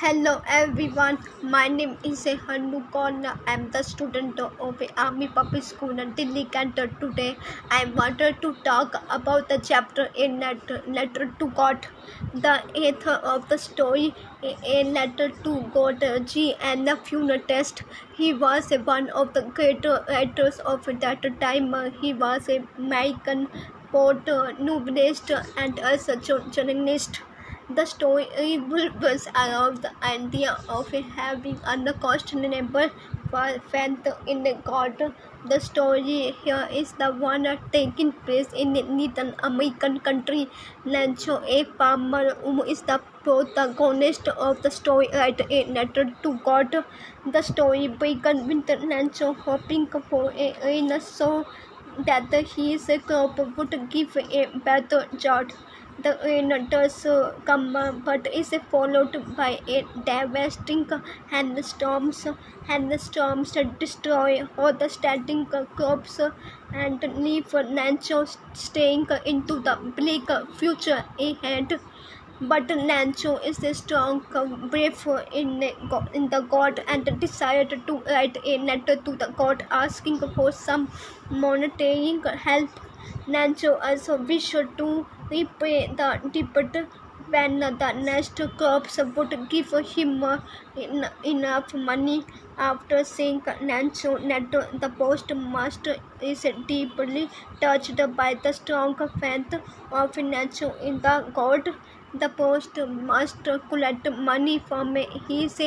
Hello everyone, my name is Hanu Konna. I'm the student of Army Public School in Delhi, Cantor. Today I wanted to talk about the chapter in letter, letter to God. The author of the story, A Letter to God G and the Funeral Test. He was one of the great writers of that time. He was a American poet, novelist, and a journalist. The story was around the idea of having unquestionable faith in God. The story here is the one taking place in Northern American country. Lancho, a farmer who is the protagonist of the story, write a letter to God. The story begins with Lancho hoping for a rain so that his crop would give a better yield. The rain does come, but is followed by a devastating hailstorms. Hailstorms destroy all the standing crops and leave Lancho staying into the bleak future ahead. But Lancho is a strong, brave in, in the god and decided to write a letter to the god asking for some monetary help. Lancho also wished to repay the debt when the next crops would give him enough money. After seeing Lancho letter, the postmaster is deeply touched by the strong faith of Lancho in the god. The post postmaster collected money from his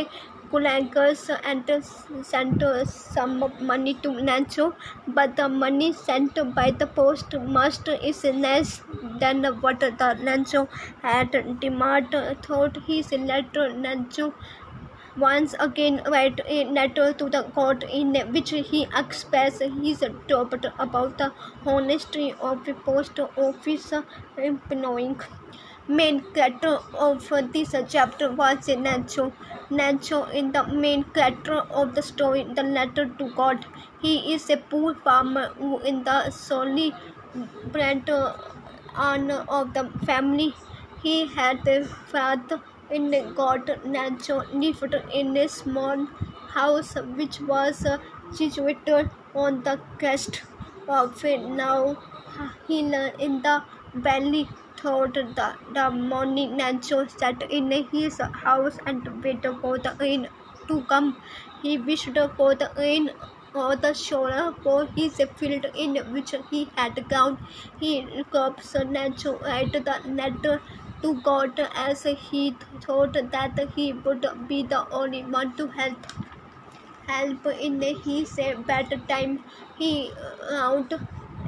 colleagues and sent some money to Lancho, but the money sent by the post postmaster is less than what the Lancho had demanded. Thought his letter, Lancho once again write a letter to the court in which he expressed his doubt about the honesty of the post office employee. Main character of this chapter was Lancho. Lancho is the main character of the story, The Letter to God. He is a poor farmer who is the solely honor of the family. He had a father in God. Lancho lived in a small house which was situated on the crest of a now hill in the valley thought the, the morning Lancho sat in his house and waited for the rain to come. He wished for the rain or the shower for his field in which he had ground. He crops Lancho write the letter to God as he thought that he would be the only one to help help in his bad time. He wrote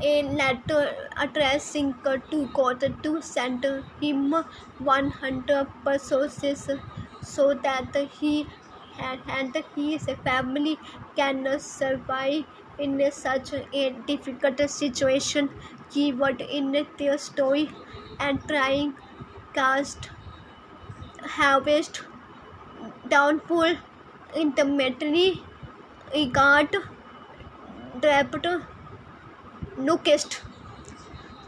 a letter addressing to God to send him 100 pesos so that he and his family can survive in such a difficult situation. Keyword in their story and trying cast harvest downpour in the intermediary regard debt locust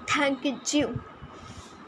thank you